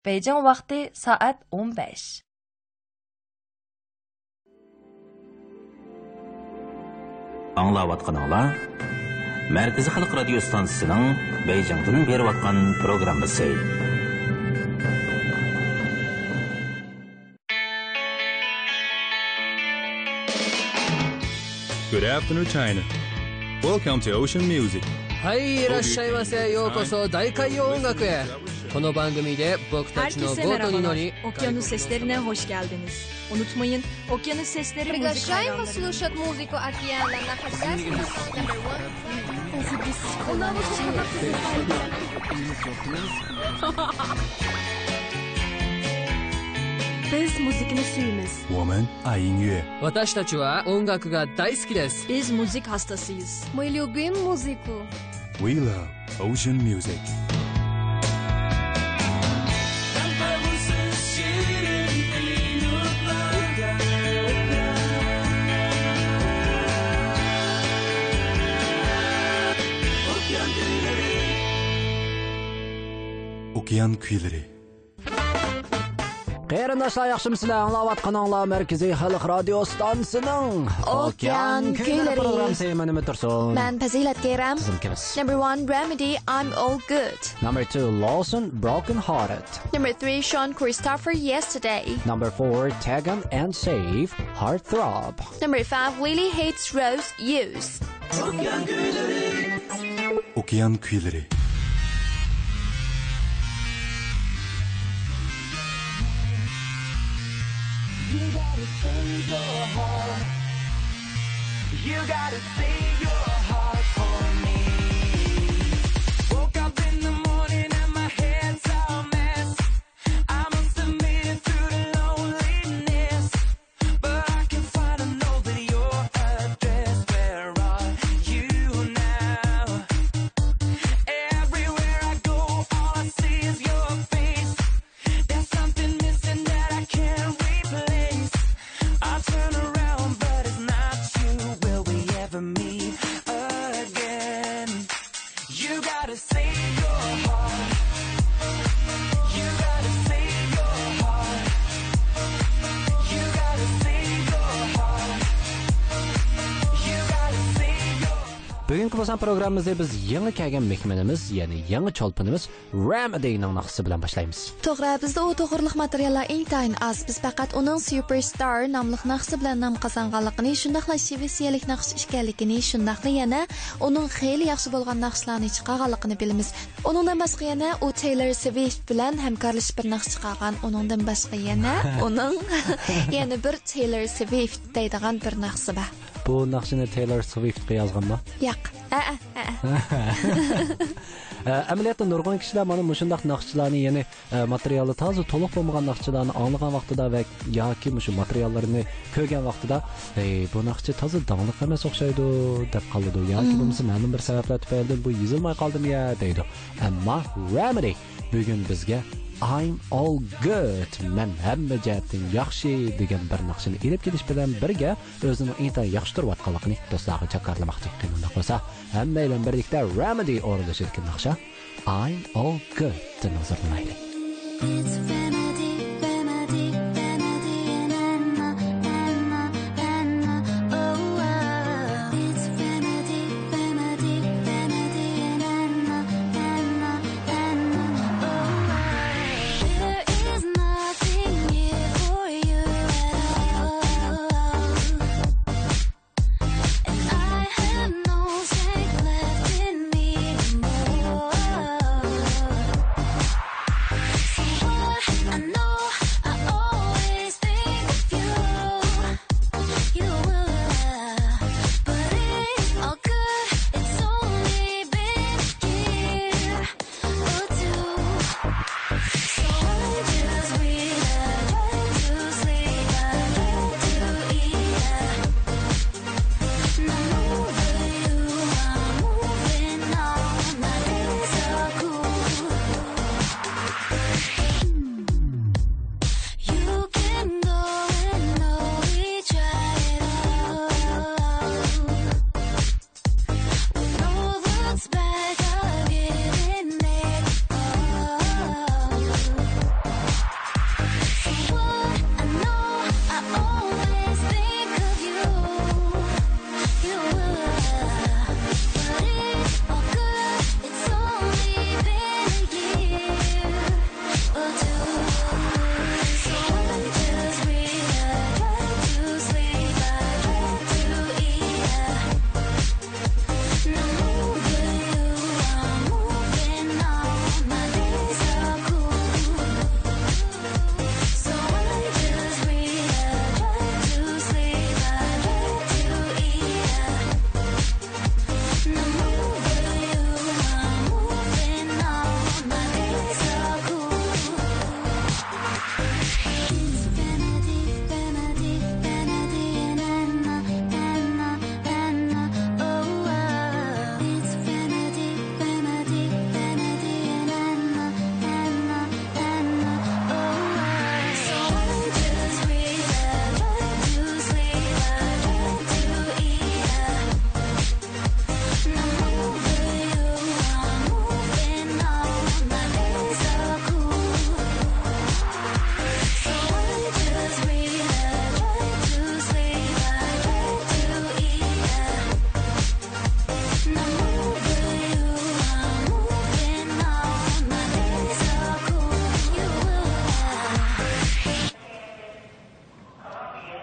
Beijing vaqti soat 15. Аңлаватқаныңлар Мәркізі халық радио станциясының Бейжіңден беріп атқан программасы. Good afternoon, China. Welcome to Ocean Music. はいいらっしゃいませようこそ大海洋音楽へ この番組で僕たちのボ Herkese ートに乗 merhabalar. り Okyanus seslerine hoş geldiniz. Unutmayın, Okyanus sesleri müzik Приглашаем hayranları. вас слушать музыку океана, находясь на number one. Biz müzikini suyumuz. 我们爱音乐，私たちは音楽が大好きです Biz müzik hastasıyız. Мы любим музыку. We love Ocean Music. Океан күйләре. Qarindoshlar yaxshimisizlar? Anglayotganinglar Markaziy Xalq radio stansiyaning Okean kuylari. programmasi meni tursin. Man Fazilat Geram. Tizimkimiz. Number one, Remedy, I'm All Good. Number 2 Lawson Broken Hearted. Number three, Sean Christopher, Yesterday. Number 4 Tagan and Save Heartthrob. Number five, Willie Hates Rose, Use. Океан your heart. You gotta see. Bo'lsan programmamizda biz yangi kelgan mehmonimiz, ya'ni yangi cholpinimiz Ramadening naqsi bilan boshlaymiz. To'g'ri, bizda u to'g'riliq materiallar intayin az. Biz faqat uning Superstar nomli naqsi bilan nom qozonganligini, shundaqla shivesiyalik naqsh ekanligini, shundaqla yana uning xeyli yaxshi bo'lgan naqshlarni chiqarganligini bilamiz. Uningdan boshqa yana u Taylor Swift bilan hamkorlashib bir naqsh chiqargan. Uningdan boshqa yana uning yana bir Taylor Swift deydigan bir naqsi bor. Bu naqshini Taylor Swiftga yozganmi? Yo'q. A. amaliyotda nurg'un kishilar mana mushundaq naqshlarni ya'ni e, materiali toza to'liq bo'lmagan naqshlarni anglagan vaqtida va yoki shu materiallarni ko'rgan vaqtida ey bu naqshi toza donliq emas o'xshaydi deb qoladi yoki bo'lmasa ma'lum bir sabablar tufayli bu yozilmay qoldimi ya deydi ammo remedy bugun bizga I'm all good. Men hamma jihatdan yaxshi degan bir naqshini ilib kelish bilan birga o'zini intayin yaxshi turayotganligini do'stlarga chakarlamoqchi qilmoqda bo'lsa hamma bilan birlikda remedy o'rinlashayotgan naqsha I'm all good deb nazarlanaylik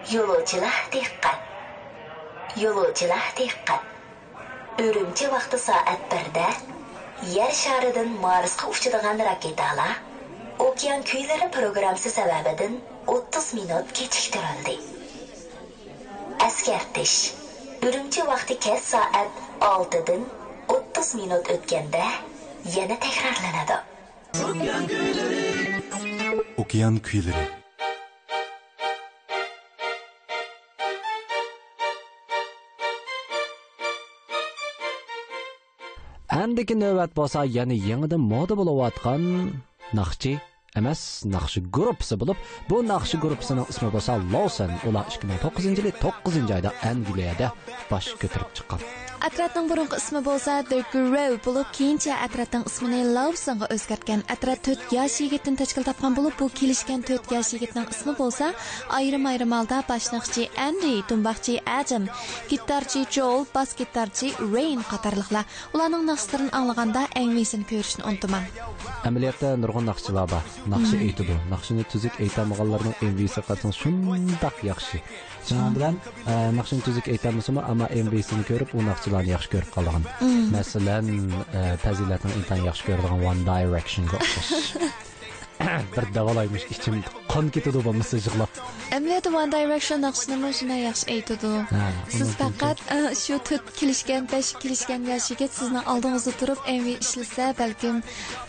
Yo'lovchilar diqqat. Yo'lovchilar diqqat. Үрімчі vaqti soat 1da Yer sharidan Marsga uchadigan raketalar okean kuylari programmasi sababidan 30 minut kechiktirildi. Askartish. Үрімчі vaqti kech soat 6dan 30 minut o'tganda yana takrorlanadi. Okean kuylari Әндікі нөвәт болса, яны еңіді moda bo'layotgan нақчы emas naqshi gruppasi bo'lib bu naqshi gruppasining ismi bo'lsa lawson ular 2009 yili 9 oyda angliyada bosh ko'tarib chiqqan. Atratning burungi ismi bo'lsa The Grove bo'lib, keyincha Atratning ismini Lawsonga o'zgartgan. Atrat 4 yosh yigitni tashkil topgan bo'lib, bu kelishgan 4 yosh yigitning ismi bo'lsa, ayrim-ayrim holda boshliqchi Andy, tumboqchi Adam, gitarchi Joel, bas gitarchi Rain qatorliqlar. Ularning naqshlarini anglaganda anglisini ko'rishni unutmang. amaliyotda nurg'un naqshchilar bor naqshi aytidi naqshini tuzuk aytamaganlarning MVsi qatsan shundoq yaxshi shuning bilan e, naqshini tuzuk aytolmasimi ammo MVsini ko'rib u naqshchilarni yaxshi ko'rib qolgan masalan e, fazilatni intan yaxshi ko'radigan One Directionga o'xshash. Bir davolaymish ichim qon ketadi bo'lmasa yig'lab. Amaliyotda One Direction naqshini shuna yaxshi aytadi. Siz uni faqat e, shu to'rt kelishgan, besh kelishgan yosh yigit sizni oldingizda turib MV ishlasa, balkim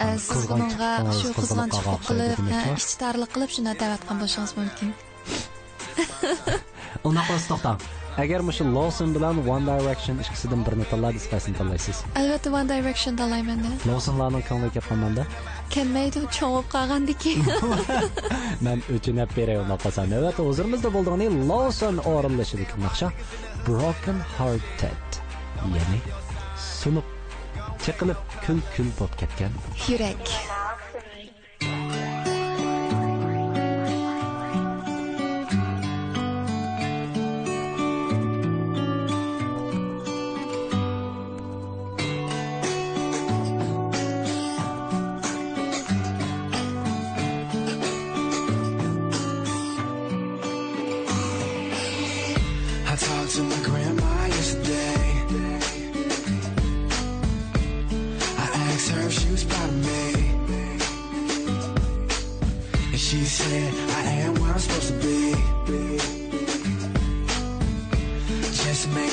e, siz bunga shu qizg'anchiq qilib ichtarlik qilib shuni da'vatgan bo'lishingiz mumkin. unaqa to'xtam agar mushu Lawson bilan One Direction ikkisidan birini tanlay desasini tanlaysiz Albatta One Direction tanlayman. Lawsonlarning ko'ngliga kelib qolmanda Kelmaydi, cho'ngib qolgandiki. man o'chinib beray unaqasa navbatda huzurimizda bo'ldig'ini Lawson o'rinlashidagi naqsha Broken Hearted ya'ni sunib chiqilib kul kul bo'lib ketgan Yurak.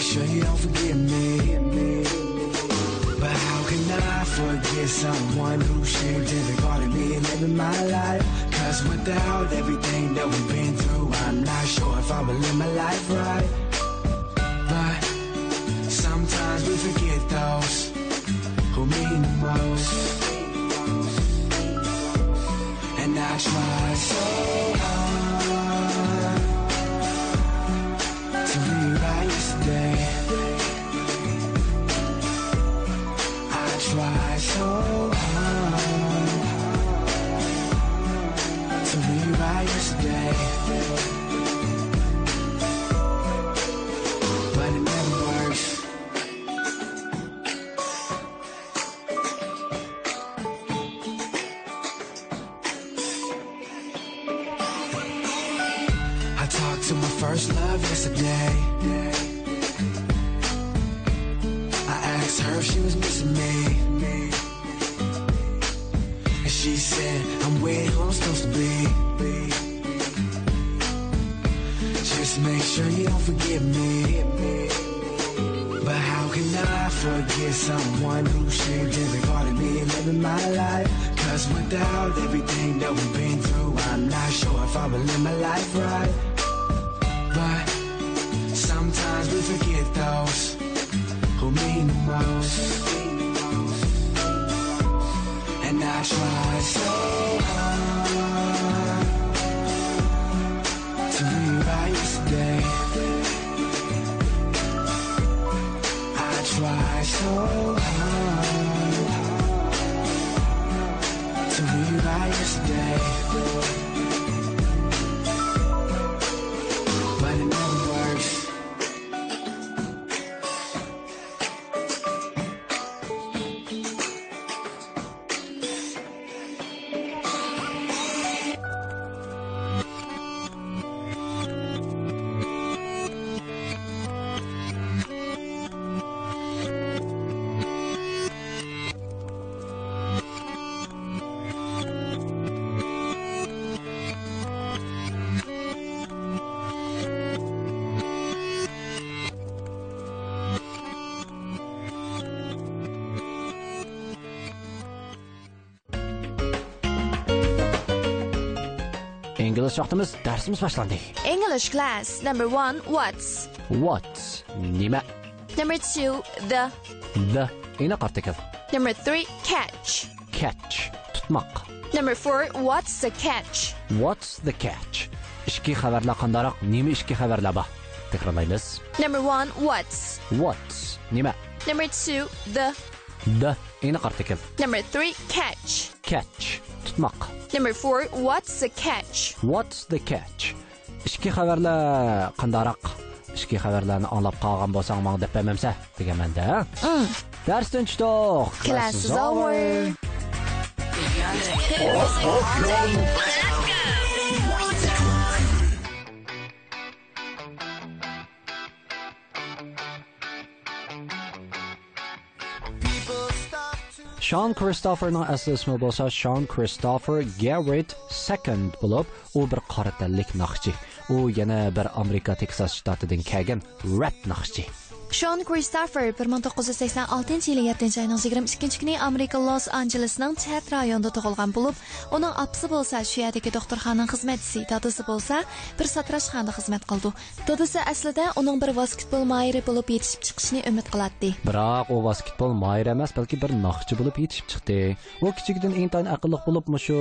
Sure you don't forget me. But how can I forget someone who shared every part of me and living my life? Cause without everything that we've been through, I'm not sure if I will live my life right. But sometimes we forget those who mean the most. And I try so hard to my first love yesterday. I asked her if she was missing me. And she said, I'm with who I'm supposed to be. Just make sure you don't forget me. But how can I forget someone who shared every part of me and living my life? Cause without everything that we've been through, I'm not sure if I will live my life right. Those who mean the most. And I try so hard to rewrite yesterday. I try so hard to rewrite yesterday. Ingliz vaqtimiz darsimiz boshlandi English class. Number one, what's. what nima Number two, the. the aniq artikel Number three, catch. catch tutmoq Number four, what's the catch? what's the catch ishki xabarlar qandaroq nima ishki xabarlar bor takrorlaymiz Number one, what's. what's nima Number two, the. the aniq artikel Number three, catch. catch tutmoq Number four, what's the catch? What's the catch? Ішкі хабарлар қандарақ. Ішкі хабарларны аңлап қалған болсаң, маң деп бәмемсе деген мәнді. Дәрістен түштік. Class is over. Sean Christopherning asli ismi bo'lsa Sean Christopher Garrett Second bo'lib, u bir qora tanlik naqchi. U yana bir Amerika Texas shtatidan kelgan rap naqchi. Sean Christopher 1986 yili 7 oyning 22 kuni Amerika Los Anjelesning Chet rayonida tug'ilgan bo'lib, uning apsi bo'lsa shu yerdagi doktorxonaning xizmatchisi, dadasi bo'lsa bir satrashxonada xizmat qildi. Dadasi aslida uning bir basketbol mayri bo'lib yetishib chiqishini umid qiladi. Biroq u basketbol mayri emas, balki bir noxchi bo'lib yetishib chiqdi. U kichikdan intayin aqlli bo'lib, mushu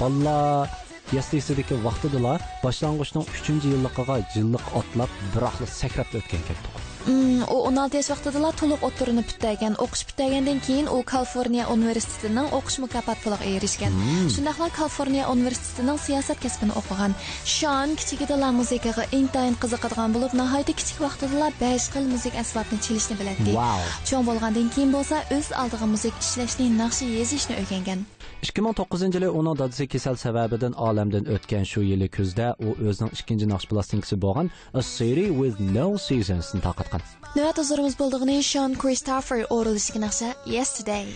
bolalar yaslisidagi vaqtidala boshlang'ichning 3-yilligiga jilliq otlab, biroqli sakrab o'tgan ketdi. Hmm, u 16 yosh vaqtida to'liq o'tirini bittagan, o'qish bittagandan keyin u Kaliforniya universitetining o'qish mukofot puliga erishgan. Shundaqla Kaliforniya universitetining siyosat kasbini o'qigan. Sean kichigidala muzikaga intayin qiziqadigan bo'lib, nihoyatda kichik vaqtida 5 xil muzik asbobini chelishni biladi. Cho'ng bo'lgandan keyin bo'lsa, o'z oldiga muzik ishlashni, naqshi yezishni o'rgangan. 2009 yili uning dadasi kasal sababidan olamdan o'tgan shu yili kuzda u o'zining ikkinchi naqsh plastinkasi bo'lgan A City with No Seasons ni tarqatgan. Navbat huzurimiz bo'ldig'ini Sean Christopher o'rilishga naqsha Yesterday.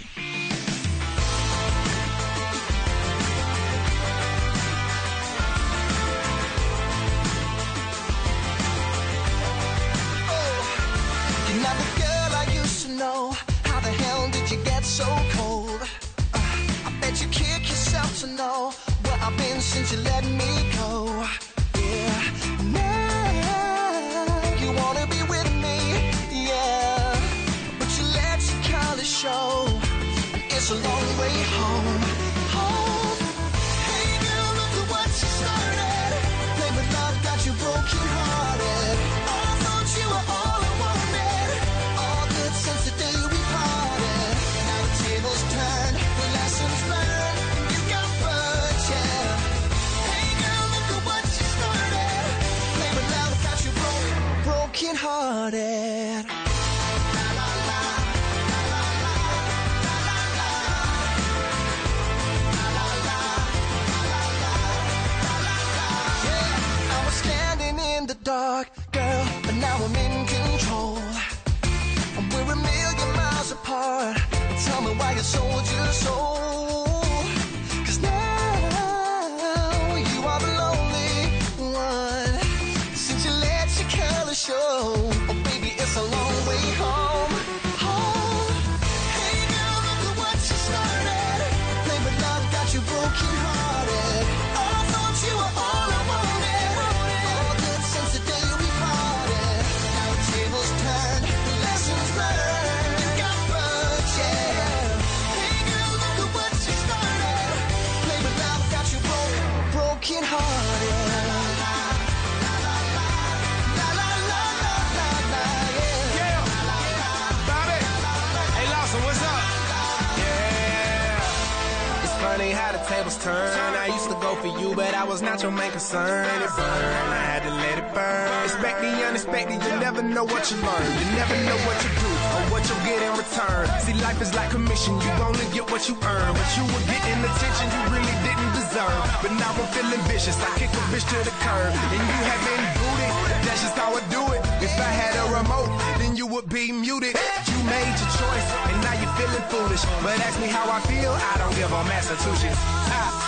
You, but I was not your main concern. It burned, I had to let it burn. Expect the unexpected, you never know what you learn. You never know what you do or what you'll get in return. See, life is like commission, you only get what you earn. But you were getting attention you really didn't deserve. But now I'm feeling vicious, I kick a bitch to the curb. And you have been booted, that's just how I do it. If I had a remote, then you would be muted. You made your choice, and now you're feeling foolish. But ask me how I feel, I don't give a Massachusetts. Ah.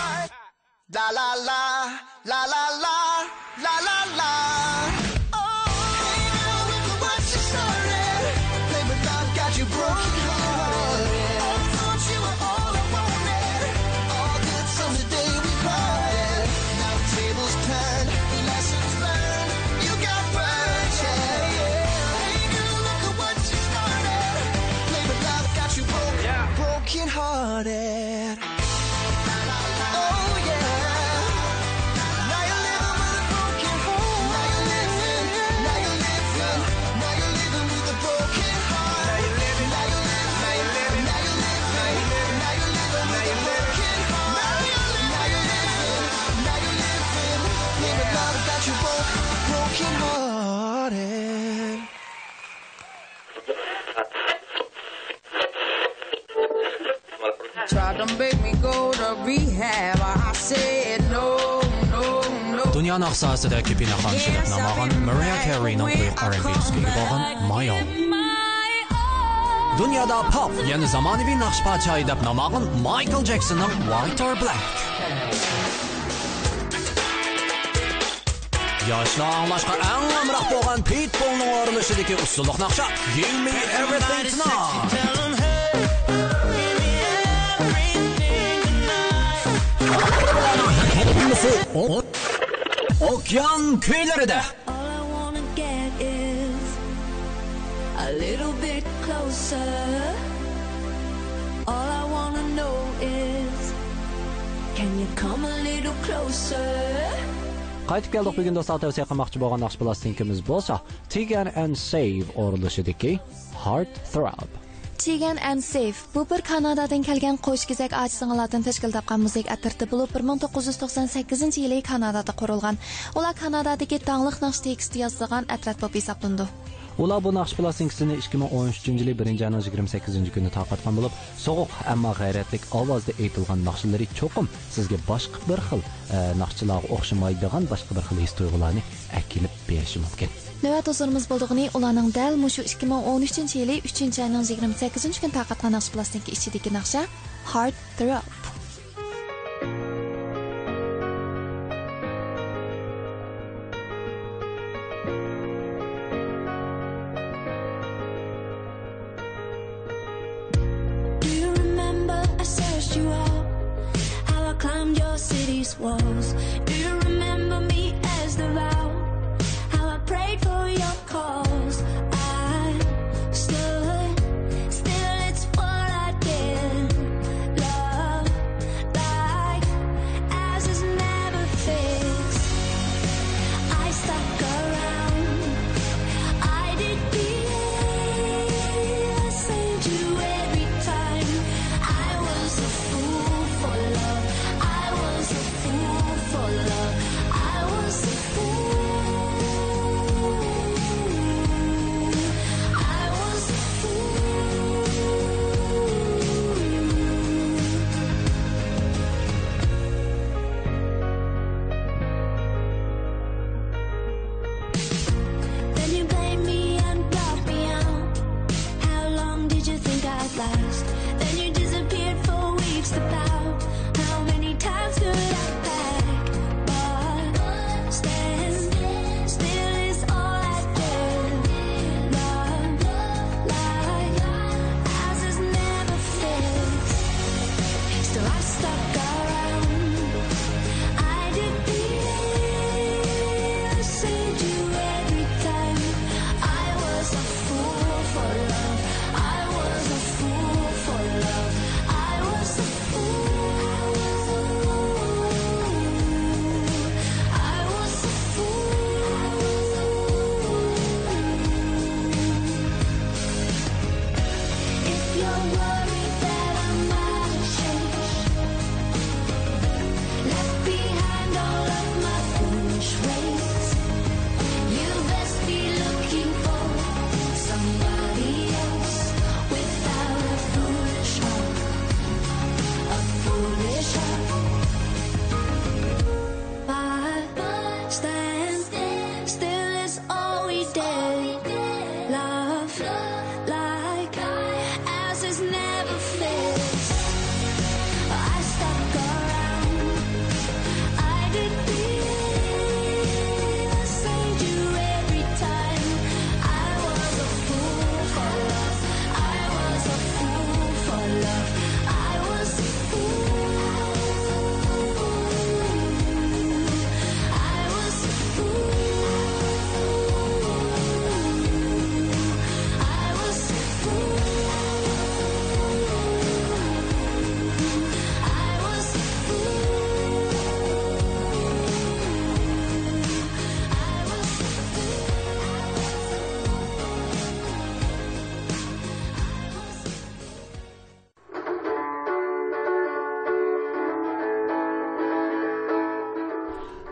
啦啦啦，啦啦啦，啦啦啦。Dünyanın aqsası da kipinə xan şidib namağın Mariah Carey-nin böyük R&B üstüge boğan My Own. Dünyada pop, yəni zamanəvi naxş parçayı edib namağın Michael Jackson'ın White or Black. Yaşlı anlaşqa ən amraq boğan Pitbull-nun oruluşudakı usulluq naxşa Give me everything tonight. Hepimizi Okyan kuylarida All I wanna get is a little bit closer. All I wanna know is can you come a little closer? Qaytib keldik bugun do'stlar tavsiya qilmoqchi bo'lgan naqsh plastinkamiz bo'lsa Tigan and Save o'rinlashidagi Heart Throb. Chigan and Safe bu bir Kanadadan kelgan qo'shgizak aç singillardan tashkil topgan muzik atirti bo'lib 1998 yili Kanadada qurilgan. Ular Kanadadagi tangliq naqsh teksti yozilgan atrat bo'lib hisoblandi. Ular bu naqsh plastinkasini 2013 yili 1 yanvar 28 kuni tarqatgan bo'lib, sovuq ammo g'ayratlik ovozda aytilgan naqshlari cho'qim sizga boshqa bir xil naqshlarga naqshchilarga o'xshamaydigan boshqa bir xil his tuyg'ularni akilib berishi mumkin. Növət huzurumuz bo'ldig'ini ularning dal mushu 2013 yili 3 ayning 28 kun tarqatgan naqsh plastinka ichidagi naqsha Heart Throb. Do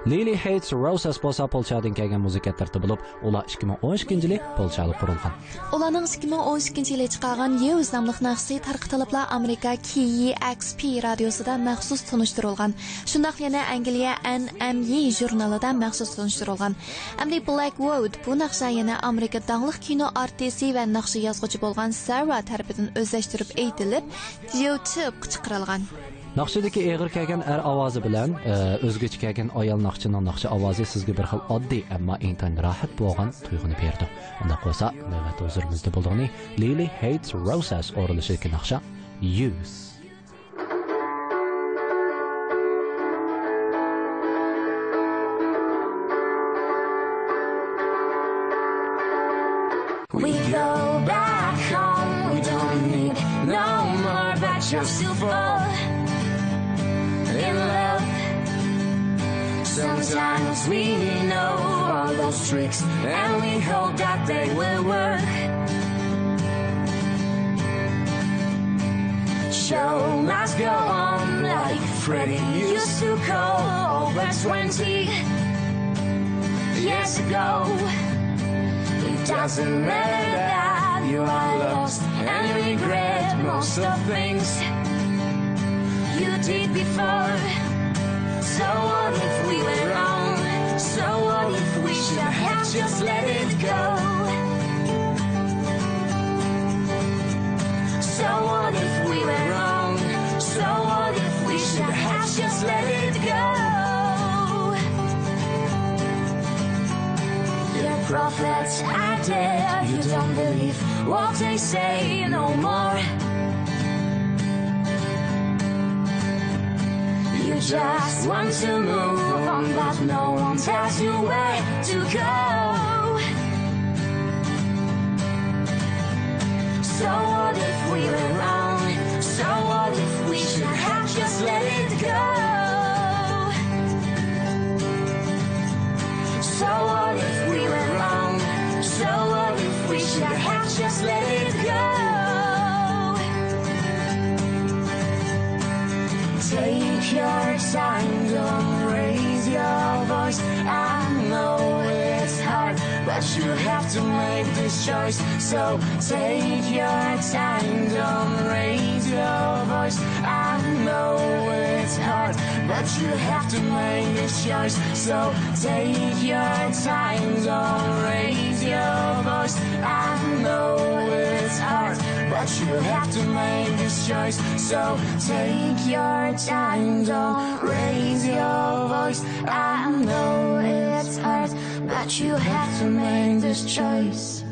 Lily Hates Roses bo'lsa Polshadan kelgan muzika tartibi bo'lib, ular 2012 yili Polshada qurilgan. Ularning 2012 yili chiqargan Yews nomli naqsi tarqitilibla Amerika KXP radiosida maxsus tunishtirilgan. Shundaq yana Angliya NME jurnalida maxsus tunishtirilgan. Amdi Blackwood bu naqsha yana Amerika danglik kino artisti va naqshi yozuvchi bo'lgan Sarah tarafidan o'zlashtirib aytilib, YouTube chiqarilgan. Naqshidagi eg'ir kelgan er ovozi bilan e, o'zgacha kelgan ayol naqshining naqshi ovozi sizga bir xil oddiy, ammo intan rohat bo'lgan tuyg'uni berdi. Unda qo'sa, navbat bo'lgani Lily Hates Roses o'rilishidagi naqsha Youth. We go back we don't need no more, but you're still fall Sometimes we know all those tricks, and we hope that they will work. Show must go on like Freddie used to call over 20 years ago. It doesn't matter that you are lost and you regret most of things you did before. So what if we were wrong? So what if we should have just let it go? So what if we were wrong? So what if we should have just let it go? The prophets are dead, you don't believe what they say no more. Just want to move on, but no one tells you where to go. So what if we were wrong? So what if we should have just let it go? So what if we were wrong? So what if we should have just let it go? Your time, don't raise your voice. I know it's hard, but you have to make this choice. So take your time, don't raise your voice. I know it's hard, but you have to make this choice. So take your time, don't raise your voice. I know it's hard, but you have to make this choice. So take your time, don't raise your voice. I know it's hard, but you have to make this choice.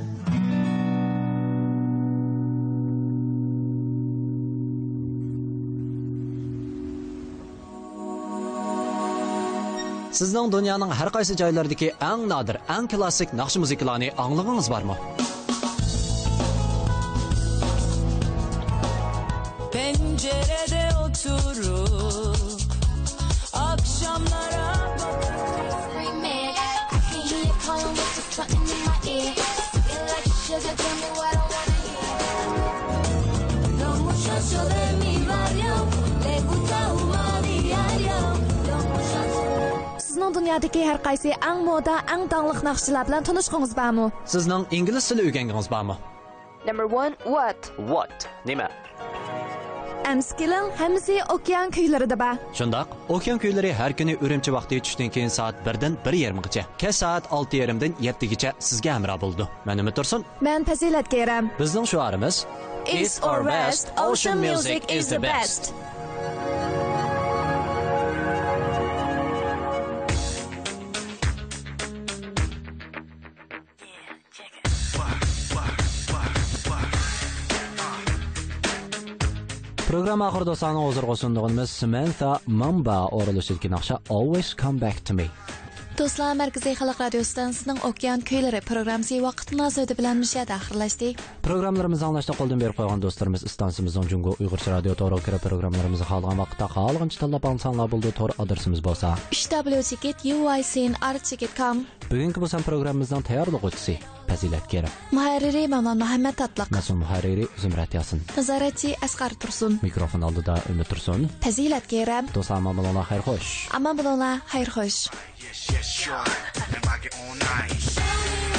Sizning dunyoning har qaysi joylaridagi eng nodir, eng klassik naqsh musiqalarni anglagingiz bormi? Pencerede oturup dunyodagi har qaysi eng moda, eng dangliq naqshchilar bilan tanishqingiz bormi? Sizning ingliz tili o'rgangingiz bormi? Number one, what? What? Nima? Amskiling hammasi okean kuylarida bor. Shundoq, okean kuylari har kuni Urumchi vaqti tushdan keyin soat 1 dan 1:30gacha, kech soat 6:30 dan 7gacha sizga hamroh bo'ldi. Men nima tursin? Men fazilat keram. Bizning shuarimiz East or West, ocean music is the best. Программа ахыр досаны озырғы сұндығынымыз Samantha Mamba орылыш ақша Always Come Back To Me. Dostlar markaziy Xalq Radio Stansiyasının Okean Köyləri proqramı vaxtın azıdı bilən müşahidə axırlaşdı. Proqramlarımızı anlaşda qoldan verib qoyğan dostlarımız stansiyamızın Cungo Uyğurça Radio Toru kira proqramlarımızı xalqan vaxtda tor adresimiz bolsa. پەزیلەتکێرە Muharriri Maman Muhammed Atlaq Məsul Muharriri Zümrət Yasın Nazareti Əsqar Tursun Mikrofon aldıda Ümmü Tursun Pəzilət Kerem Dost aman bulana xeyirxoş Aman bulana xeyirxoş Yes yes sure. If I get all night